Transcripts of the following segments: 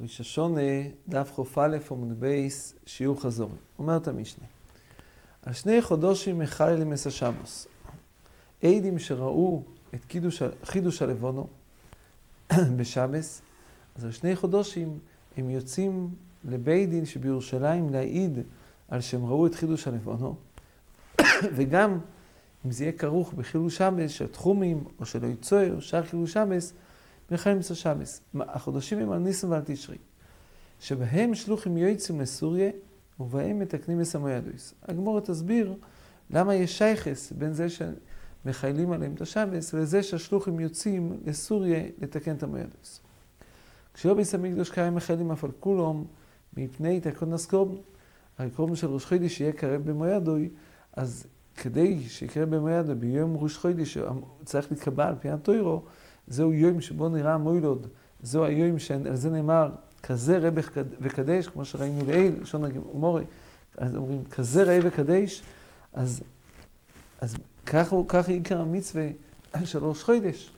ראש השונה, דף כ"א עמוד בייס, שיעור חזור. אומרת המשנה, על שני חודשים מחלל למס השמוס. עדים שראו את חידוש הלבונו בשבס, אז על שני חודשים הם יוצאים לבית דין שבירושלים להעיד על שהם ראו את חידוש הלבונו, וגם אם זה יהיה כרוך בחילול שבס של תחומים או של היצוער או שאר חילול שבס, מחיים אצל שבס. החודשים הם על ניסן ועל תשרי, שבהם שלוחים יועצים לסוריה ובהם מתקנים את המוידויס. הגמורת תסביר למה יש שייכס בין זה שמחיילים עליהם את השבס לזה שהשלוחים יוצאים לסוריה לתקן את המוידויס. כשלא ביס המקדוש קיים מחיילים אף על כולם מפני תקון הסקורבן, הרי קורבן של ראש חידיש שיהיה קרב במוידוי, אז כדי שיקרה במוידוי ביום ראש חידיש צריך להתקבע על פי הטוירו, זהו יום שבו נראה המוילוד, זהו היום שעל זה נאמר כזה רבך וקדש, כמו שראינו לעיל, לשון הגמורי, אז אומרים כזה ראה וקדש, אז, אז ככה, ככה עיקר המצווה של ראש חודש,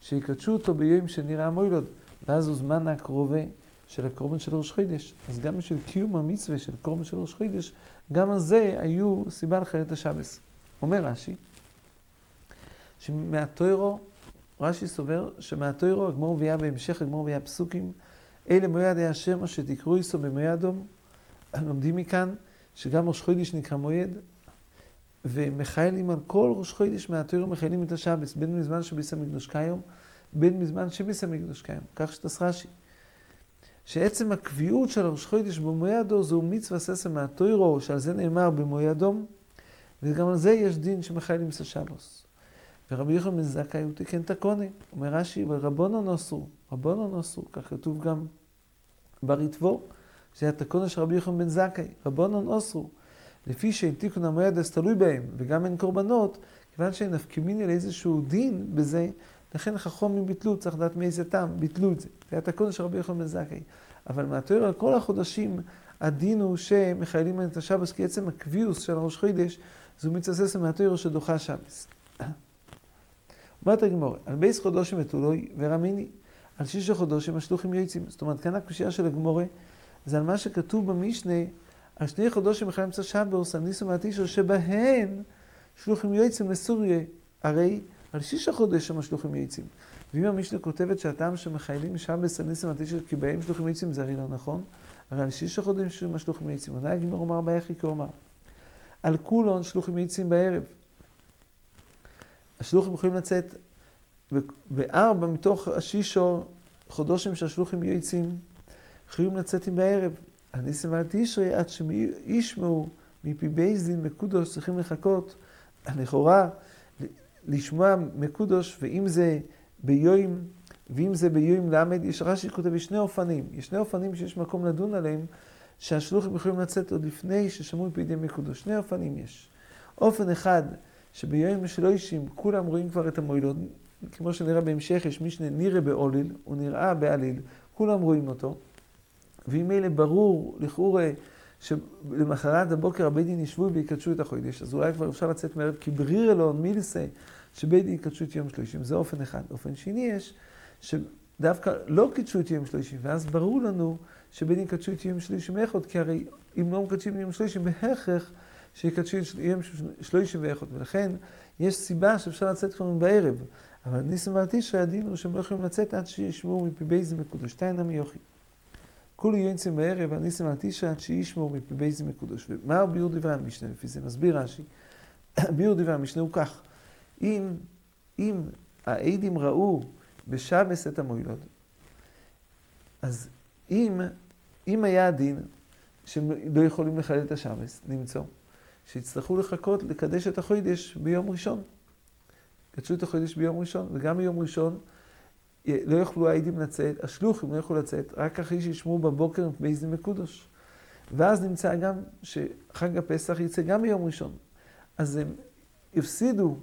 שיקדשו אותו ביום שנראה המוילוד, ואז הוא זמן הקרובה של הקורבן של ראש חודש. אז גם בשביל קיום המצווה של הקורבן של ראש חודש, גם על זה היו סיבה לחיית השבס. אומר רש"י, שמהטוירו רש"י סובר שמהתוירו הגמור מביאה בהמשך, הגמור מביאה פסוקים, אלה מויד היה השם אשר תקראו איסו במוידום. לומדים מכאן שגם ראש חודש נקרא מויד, ומחיילים על כל ראש חודש מהתוירו מחיילים את השבס, בין מזמן שביס המקדוש קיום, בין מזמן שביס המקדוש קיום. כך שתס רש"י. שעצם הקביעות של ראש חודש במוידו זהו מצווה ססם מהתוירו, שעל זה נאמר במוידום, וגם על זה יש דין שמחיילים את השבוס. ורבי יוחנן בן זכאי הוא תיקן את הקונה. אומר רש"י, ורבונו נוסו, רבונו נוסו, כך כתוב גם בריטבו, זה התקונה של רבי יוחנן בן זכאי, רבונו נוסו, לפי שאין תיקון המועד אז תלוי בהם, וגם אין קורבנות, כיוון שהם נפקימיני לאיזשהו דין בזה, לכן חכמים ביטלו, צריך לדעת מאיזה טעם, ביטלו את זה. זה התקונה של רבי יוחנן בן זכאי. אבל מהתיאור על כל החודשים, הדין הוא שמחיילים את השבס, כי עצם הקביעוס של ראש חידש, זו מצסס מהתיאור שדוחה שבס. אומרת הגמור, על בייס חודשים ותולוי ורמיני, על שישה חודשים השלוחים יועצים. זאת אומרת, כאן הקושייה של הגמורה, זה על מה שכתוב במשנה, על שני חודשים בכלל אמצע שבוס, על ניסו מהתישו, שבהן שלוחים יועצים לסוריה. הרי על שישה חודשים השלוחים יועצים. ואם המשנה כותבת שהטעם שמחיילים שבס על ניסו מהתישו, כי בהם שלוחים יועצים, זה הרי לא נכון. הרי על שישה חודשים השלוחים יועצים. עונה הגמור אומר ביחי כאומר. על כולון שלוחים יועצים בערב. השלוחים יכולים לצאת בארבע מתוך השישו חודשים שהשלוחים יועצים, יכולים לצאת עם בערב. הניסים ועל תשרי עד שישמעו מפי בייזין מקודוש צריכים לחכות, לכאורה, לשמוע מקודוש, ואם זה ביום, ואם זה ביום למד, יש רש"י כותב, יש שני אופנים. יש שני אופנים שיש מקום לדון עליהם, שהשלוחים יכולים לצאת עוד לפני ששמעו מפי די מקודוש. שני אופנים יש. אופן אחד, שביום שלושים כולם רואים כבר את המוילות, כמו שנראה בהמשך, יש משנה נראה בעוליל, הוא נראה בעליל, כולם רואים אותו. ואם אלה ברור, לכאורה, שלמחרת הבוקר הבית דין ישבו ויקדשו את החודש, אז אולי כבר אפשר לצאת מערב, כי בריר אלון מילסה, שבית דין יקדשו את יום שלושים. זה אופן אחד. אופן שני יש, שדווקא לא קידשו את יום שלושים, ואז ברור לנו שבית דין יקדשו את יום שלושים אחד, כי הרי אם לא מקדשים יום שלושים, בהכרח שיקדשו את יום שלושים ואחד. ולכן יש סיבה שאפשר לצאת כבר בערב. אבל ניסים והתשרי הדין הוא שהם לא יכולים לצאת עד שישמעו מפי בייזי מקודש. תנא מיוכי. כולו יוינסים בערב, הניסים והתשרי עד שישמעו מפי בייזי מקודש. ומה ביור דברי המשנה לפי זה? מסביר רש"י. ביור דברי המשנה הוא כך. אם, אם העדים ראו בשבס את המוילוד, אז אם, אם היה הדין שהם לא יכולים לחלל את השבס, למצוא, שיצטרכו לחכות לקדש את החודש ביום ראשון. קדשו את החודש ביום ראשון, וגם ביום ראשון לא יוכלו העדים לצאת, השלוחים לא יוכלו לצאת, רק אחרי שישמעו בבוקר באיזה מקודש. ואז נמצא גם שחג הפסח יצא גם ביום ראשון. אז הם הפסידו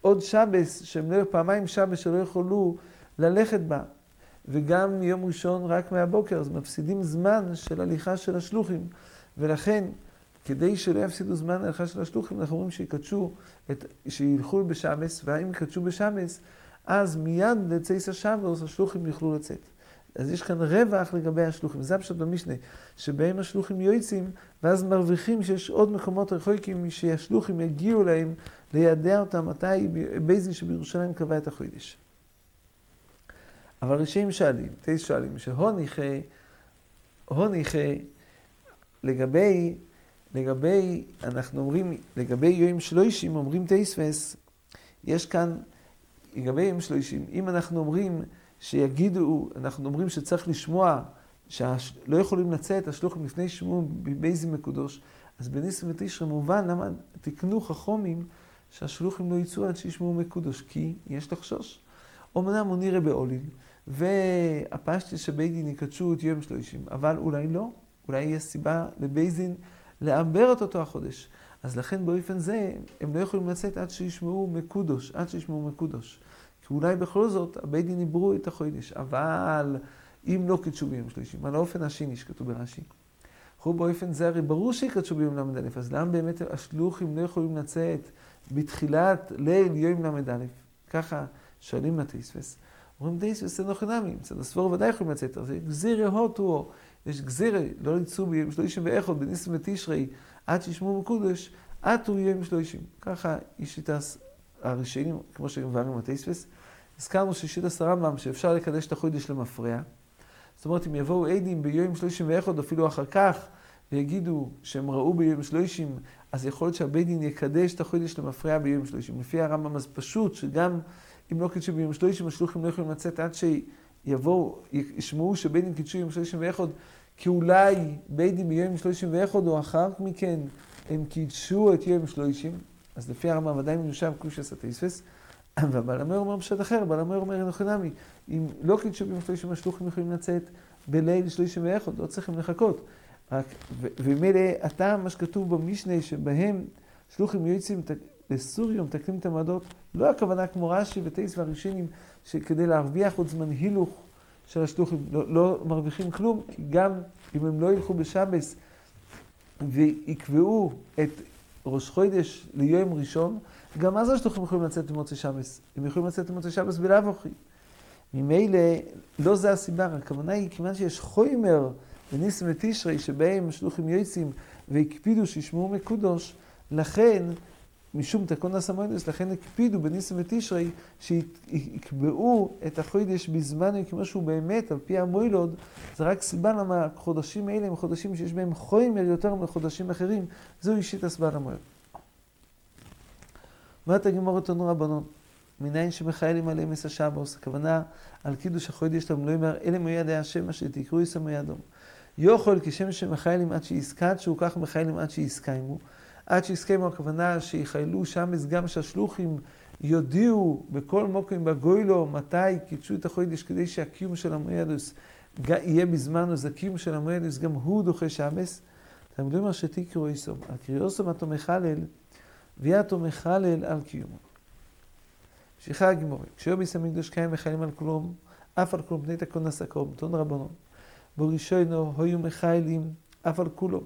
עוד שבס, שהם לא, פעמיים שבס שלא יכולו ללכת בה, וגם יום ראשון רק מהבוקר, אז מפסידים זמן של הליכה של השלוחים. ולכן, כדי שלא יפסידו זמן הליכה של השלוחים, אנחנו אומרים שיקדשו, את, שילכו בשמס, והאם יקדשו בשמס, אז מיד לצייס השבוס השלוחים יוכלו לצאת. אז יש כאן רווח לגבי השלוחים. זה הפשוט במשנה, שבהם השלוחים יועצים, ואז מרוויחים שיש עוד מקומות רחוקים שהשלוחים יגיעו להם לידע אותם מתי בייזין שבירושלים קבע את החוידש. אבל רשעים שואלים, תייס שואלים, שהוניכה, הוניכה, לגבי, לגבי, אנחנו אומרים, לגבי יואים שלושים, אומרים תייספס, יש כאן, לגבי יואים שלושים, אם אנחנו אומרים שיגידו, אנחנו אומרים שצריך לשמוע, שלא יכולים לצאת השלוחים לפני שישמעו בבייזים מקודוש, אז בניסים ותשרי מובן למה תקנו חכומים שהשלוחים לא יצאו עד שישמעו מקודוש, כי יש לחשוש. אמנם הוא נראה בעולין, והפשטי שבית דין יקדשו את יום שלושים, אבל אולי לא, אולי יש סיבה לבית דין לעבר את אותו החודש. אז לכן באופן זה הם לא יכולים לצאת עד שישמעו מקודוש, עד שישמעו מקודוש. כי אולי בכל זאת הבית דין עברו את החודש, אבל אם לא קידשו ביום שלישים, על האופן השני שכתוב ברש"י. הוא באופן זה הרי ברור שיקדשו ביום ל"א, אז למה באמת השלוחים לא יכולים לצאת בתחילת ליל יום ל"א? ככה שואלים לתייספס. אומרים דייספס זה נוחנמי, מצד הסבור ודאי יכולים לצאת, אז גזירי הוטו, יש גזירי, לא יצאו ביום שלישים ואיכות, בניסים ותשרי, עד שישמעו מקודש, עטו יום שלישים. ככה יש שיטה הראשונים, כמו שהבנו בתייספס. הזכרנו ששיטת הרמב"ם, שאפשר לקדש את החודש למפרע. זאת אומרת, אם יבואו עדים ביום שלושים ואחד, אפילו אחר כך, ויגידו שהם ראו ביום שלושים, אז יכול להיות שהבית דין יקדש את החודש למפרע ביום שלושים. לפי הרמב"ם אז פשוט, שגם אם לא קידשו ביום שלושים, השלוחים לא יכולים לצאת עד שיבואו, ישמעו שבית דין קידשו ביום שלושים ואחד, כי אולי בית דין ביום שלושים ואחד, או אחר מכן, הם קידשו את יום שלושים, אז לפי הרמב"ם ודאי מיושב קושס התייספס. והבעל המאור אומר פשט אחר, הבעל המאור אומר אנוכי נמי, אם לא קידשו ביום שלושים השלוחים יכולים לצאת בליל שלושים ואחד, לא צריכים לחכות. רק, ומילא הטעם, מה שכתוב במשנה, שבהם שלוחים יועצים לסוריום, מתקנים את המעדות, לא הכוונה כמו רש"י וטייס והראשינים, שכדי להרוויח עוד זמן הילוך של השלוחים, לא, לא מרוויחים כלום, כי גם אם הם לא ילכו בשבס ויקבעו את ראש חודש ליום ראשון, גם אז השלוחים יכולים לצאת למוצאי שבס. הם יכולים לצאת למוצאי שבס בלאו הכי. ממילא, לא זה הסיבה, הכוונה היא, כיוון שיש חוימר בניסים ותשרי, שבהם השלוחים יועצים והקפידו שישמעו מקודוש, לכן, משום תקון הסמוינוס, לכן הקפידו בניסים ותשרי, שיקבעו את החודש בזמן כמו שהוא באמת, על פי המוילוד, זה רק סיבה למה החודשים האלה הם חודשים שיש בהם חוימר יותר מחודשים אחרים, זו אישית הסבר המוילוד. אומרת הגמור אותנו רבנון, מניין שמחיילים עליהם את השבוס, הכוונה על קידוש החודש שלהם, לא יאמר אלה מיד היה השם אשר תקראו יסמו ידום. יוכל כשם שמחיילים עד שיזכת, שהוא כך מחיילים עד שיזכיימו. עד שיזכיימו הכוונה שיחיילו שם גם שהשלוחים יודיעו בכל מוקרים בגוילו מתי קידשו את החודש כדי שהקיום של המוידוס יהיה בזמן, אז הקיום של המוידוס גם הוא דוחה שבס. אתם יודעים מה שתקראו יסום. הקריאוסום אתה מחלל ויתו מחלל על קיומו. ממשיכה הגמורה, כשיוביס המקדוש קיים מחיילים על כלום, אף על כלום פני תקון הסקום, תון רבנון. בראשונו היו מחיילים אף על כולו,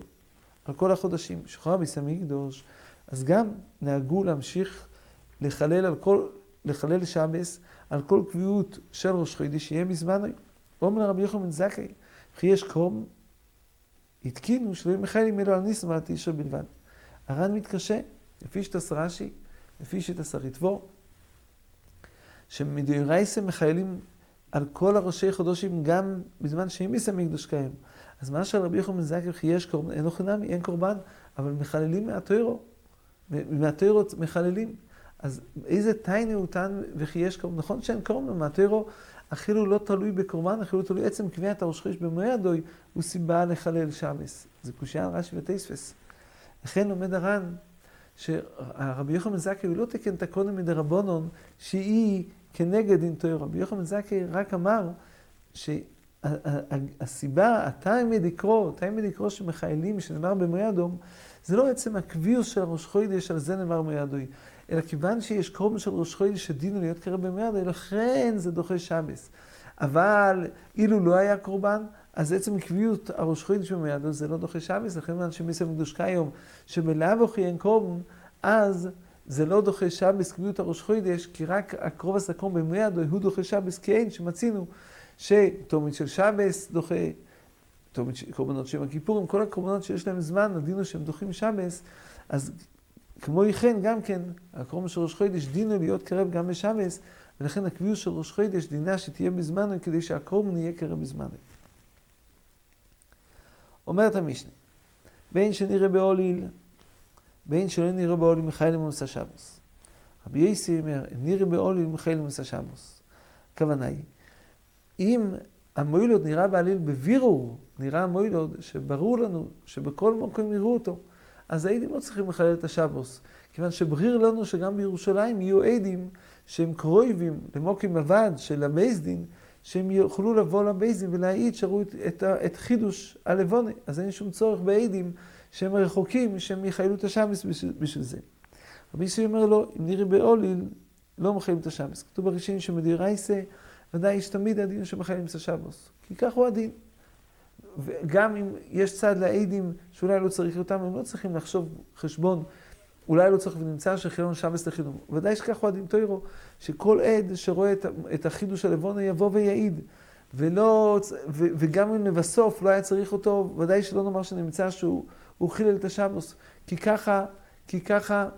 על כל החודשים. שחרר ביס המקדוש, אז גם נהגו להמשיך לחלל על כל, לחלל שבס, על כל קביעות של ראש חודש, שיהיה מזמן. אומר רבי יוחנן זכאי, וכי יש קום, התקינו שלא מחיילים אלו על ניס ועל תשע בלבד. הר"ן מתקשה, לפי שתס רש"י, לפי שתס הריטבו, שמדאורייסה מחיילים על כל הראשי חודשים גם בזמן שאם יסם מקדוש קיים. אז מה שרבי יוחנן זקר יש קורבן, אין חינמי, אין קורבן, אבל מחללים מהטוירו. מהטוירו מחללים. אז איזה תייני הוא טען וכי יש קורבן? נכון שאין קורבן, מהטוירו אפילו לא תלוי בקורבן, אפילו תלוי עצם קביעת הראש חודש במועדוי, הוא סיבה לחלל שבס. זה קושייה על רש"י וטייספס. לכן עומד הר"ן שהרבי יוחנן זכאי הוא לא תקן הקודם מדרבנון שהיא כנגד דין תויר. רבי יוחנן זכאי רק אמר שהסיבה, התיימד יקרו, תיימד יקרו שמחיילים, שנאמר במרי אדום, זה לא עצם הקביעוס של ראש חוידש, על זה נאמר במרי אדוי, אלא כיוון שיש קרוב של ראש חוידש שדינו להיות קרב במרי אדוי, לכן זה דוחה שבס. אבל אילו לא היה קורבן, אז עצם קביעות הראש חוידש במיידו זה לא דוחה שבס, לכן אנשי מיסם קדוש כיום, שבלאו הכי אין קורבן, אז זה לא דוחה שבס קביעות הראש חוידש, כי רק הקרוב הסקרום במיידו הוא דוחה שבס כאין, שמצינו שתומית של שבס דוחה, תומית של קורבנות שם הכיפורים, כל הקורבנות שיש להם זמן, הדין הוא שהם דוחים שבס, אז כמו כן, גם כן, הקרוב של ראש חוידש דינו להיות קרב גם בשבס, ולכן הקביעות של ראש חוידש דינה שתהיה בזמנו, כדי שהקרוב נהיה קרב בזמנו. אומרת המשנה, בין שנראה בעוליל, בין שלא נראה בעוליל מיכאל למוסא שבוס. רבי יסי אומר, נראה בעוליל מיכאל למוסא שבוס. הכוונה היא, אם המוילוד נראה בעליל בבירור, נראה המוילוד שברור לנו שבכל מקום יראו אותו, אז העדים לא צריכים לחלל את השבוס. כיוון שבריר לנו שגם בירושלים יהיו עדים שהם קרויבים למוקים אבד של הבייסדין, שהם יוכלו לבוא לבייסדין ולהעיד שראו את, את, את חידוש הלבונה. אז אין שום צורך בעדים שהם רחוקים, שהם יחיילו את השבס בשביל, בשביל זה. רבי ישראל אומר לו, אם נראה בעוליל, לא מחיילים את השבס. כתוב בראשונים שמדירייסה, ודאי יש תמיד הדין שמחיילים את השבוס. כי כך הוא הדין. וגם אם יש צד לעדים שאולי לא צריך אותם, הם לא צריכים לחשוב חשבון, אולי לא צריך ונמצא שחילון שבס לחילון. ודאי שכך הוא הדין תוירו, שכל עד שרואה את, את החידוש הלבונה יבוא ויעיד. ולא, ו, וגם אם לבסוף לא היה צריך אותו, ודאי שלא נאמר שנמצא שהוא חילל את השבוס. כי ככה, כי ככה,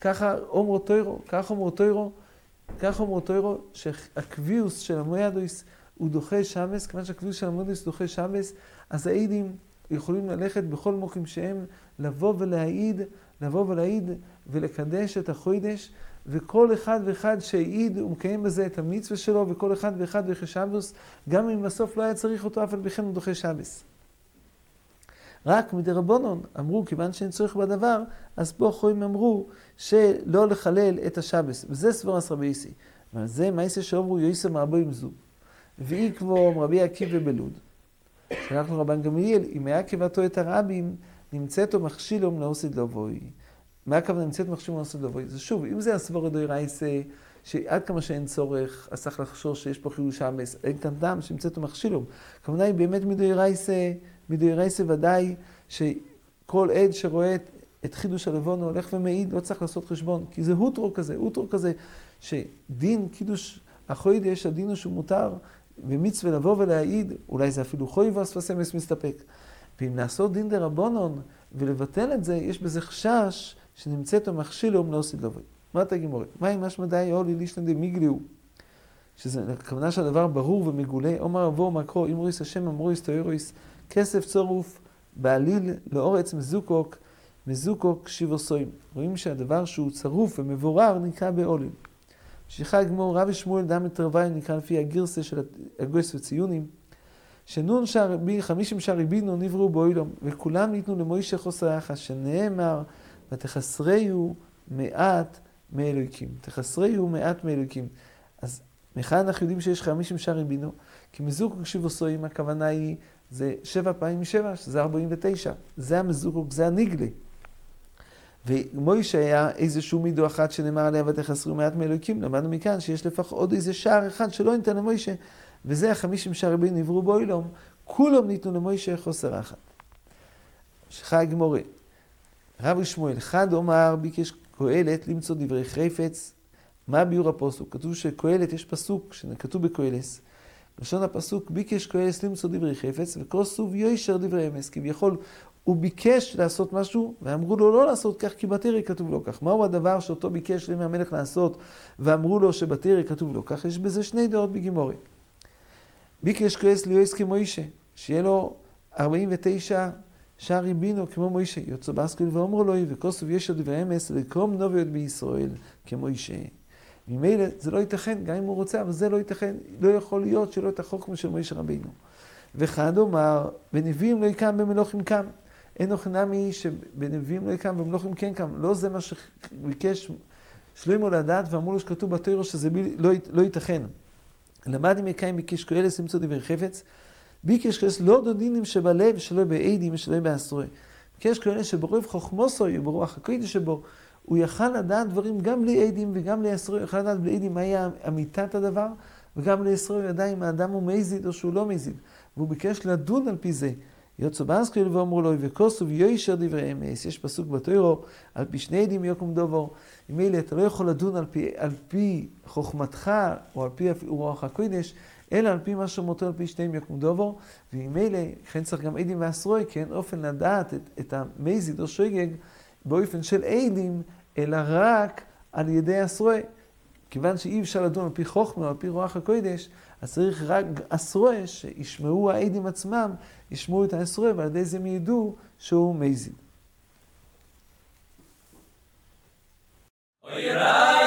ככה אומרו תוירו, ככה אומרו תוירו, ככה אומרו תוירו, שהקביעוס של המויאדויס הוא דוחה שבס, כיוון שהקביעוס של המויאדויס דוחה שבס, אז העידים יכולים ללכת בכל מוקים שהם, לבוא ולהעיד, לבוא ולהעיד ולקדש את החוידש, וכל אחד ואחד שהעיד, הוא מקיים בזה את המצווה שלו, וכל אחד ואחד דוחה שבוס, גם אם בסוף לא היה צריך אותו, אף על פי כן הוא דוחה שבס. רק מדרבנון אמרו, כיוון שאין צורך בדבר, אז פה חויים אמרו שלא לחלל את השבס. וזה סברס רבי איסי. אבל זה מעשה שאומרו יויסר מרבו עם זו. ואי כמו רבי עקיבא בלוד. שלח לו רבן גמליאל, אם היה כבתו את הרבים, נמצאתו מכשילום לאוסיד לבוי. מה הכוונה נמצאת מכשילום לאוסיד לבוי? זה שוב, אם זה הסבור דוי רייסה, שעד כמה שאין צורך, אז צריך לחשוש שיש פה חילול שבס, אין כאן דם שנמצאתו מכשילום. הכוונה היא באמת מדוי רייסה, מדוי רייסה ודאי, שכל עד שרואה את, את חידוש הלבון הולך ומעיד, לא צריך לעשות חשבון, כי זה הוטרו כזה, הוטרו כזה, שדין קידוש החויד יש הדין הוא שהוא מותר, ומצווה לבוא ולהעיד, אולי זה אפילו חוי ואספסמס מסתפק. ואם לעשות דין דה רבונון ולבטל את זה, יש בזה חשש שנמצאת המכשילום לא עושה לבוי. מה אתה גימורי? מה עם משמע די אולי לישנא דמיגליו? שזה הכוונה שהדבר ברור ומגולה, אומר אבו מקרו, אם רויס השם אמרויס תוירויס, כסף צורוף בעליל לאורץ מזוקוק, מזוקוק שיבוסוים. רואים שהדבר שהוא צרוף ומבורר נקרא בעוליל. ממשיכה לגמור, רבי שמואל דם מתרווי נקרא לפי הגרסה של הגויס וציונים, שנון שער בי, חמישים שער ריבינו נבראו באוילום, וכולם ניתנו למוישה חוסר יחס, שנאמר, ותחסריהו מעט מאלוהיקים. תחסריהו מעט מאלוהיקים. אז מכאן אנחנו יודעים שיש חמישים שער ריבינו, כי מזוקוק שיבוסוים, הכוונה היא, זה שבע פעמים משבע, שזה ארבעים ותשע. זה המזוקוק, זה הניגלה. ומוישה היה איזשהו מידו אחת שנאמר עליה ותחסרו מעט מאלוקים, למדנו מכאן שיש לפחות עוד איזה שער אחד שלא ניתן למוישה, וזה החמישים שער בין נבראו באוילום, כולם ניתנו למוישה חוסר אחת. שחי גמורה, רבי שמואל, חד אומר ביקש קהלת למצוא דברי חפץ, מה ביור הפוסוק? כתוב שקהלת, יש פסוק שכתוב בקהלס, לשון הפסוק ביקש קהלס למצוא דברי חפץ, וכוסוב יוישר דברי אמס, כביכול הוא ביקש לעשות משהו, ואמרו לו לא לעשות כך, כי בתרא כתוב לו כך. מהו הדבר שאותו ביקש למי המלך לעשות, ואמרו לו שבתרא כתוב לו כך? יש בזה שני דעות בגימורי. ביקש כועס ליועס כמו אישה, שיהיה לו 49 שער ריבינו כמו מוישה, יוצא בסקול ואומרו לו, וכוסוב ישר דברי אמס, לקרום נוביות בישראל כמו אישה. ממילא זה לא ייתכן, גם אם הוא רוצה, אבל זה לא ייתכן, לא יכול להיות שלא את החוכמה של מוישה רבינו. וחד אומר, בנביאים לא יקם במלוכים קם. אין אוכנמי שבנביאים לא יקם, במלוכים כן קם. לא זה מה שביקש שלמה לדעת, ואמרו לו שכתוב בתוירו שזה ב... לא, לא ייתכן. למד אם יקיים ביקש קהלס למצוא דברי חפץ, ביקש קהלס לא דודינים שבלב, שלא בעדים ושלא באסורי. ביקש קהלס שברוב חוכמוסו, ברוח הקודש שבו, הוא יכל לדעת דברים גם בלי עדים וגם בלי אסורי, הוא יכל לדעת בלי עדים מה היה אמיתת הדבר, וגם הוא ידע אם האדם הוא מזיד או שהוא לא מזיד. והוא ביקש לדון על פי זה. יוצא באסקריל ואומרו לו, וכוסו ויוישר דברי אמס. יש פסוק בתוירו, על פי שני עדים יקום דובור. ממילא אתה לא יכול לדון על פי, על פי חוכמתך, או על פי רוח הקודש, אלא על פי מה שאומרתו על פי שניהם יקום דובור. וממילא, לכן צריך גם עדים ואסרוי, כי אין אופן לדעת את, את המזיד או שוגג באופן של עדים, אלא רק על ידי הסרועה. כיוון שאי אפשר לדון על פי חוכמה, על פי רוח הקודש, אז צריך רק הסרועה שישמעו העדים עצמם, ישמעו את הסרועה, ועל ידי זה הם ידעו שהוא מזיד. אוי רב!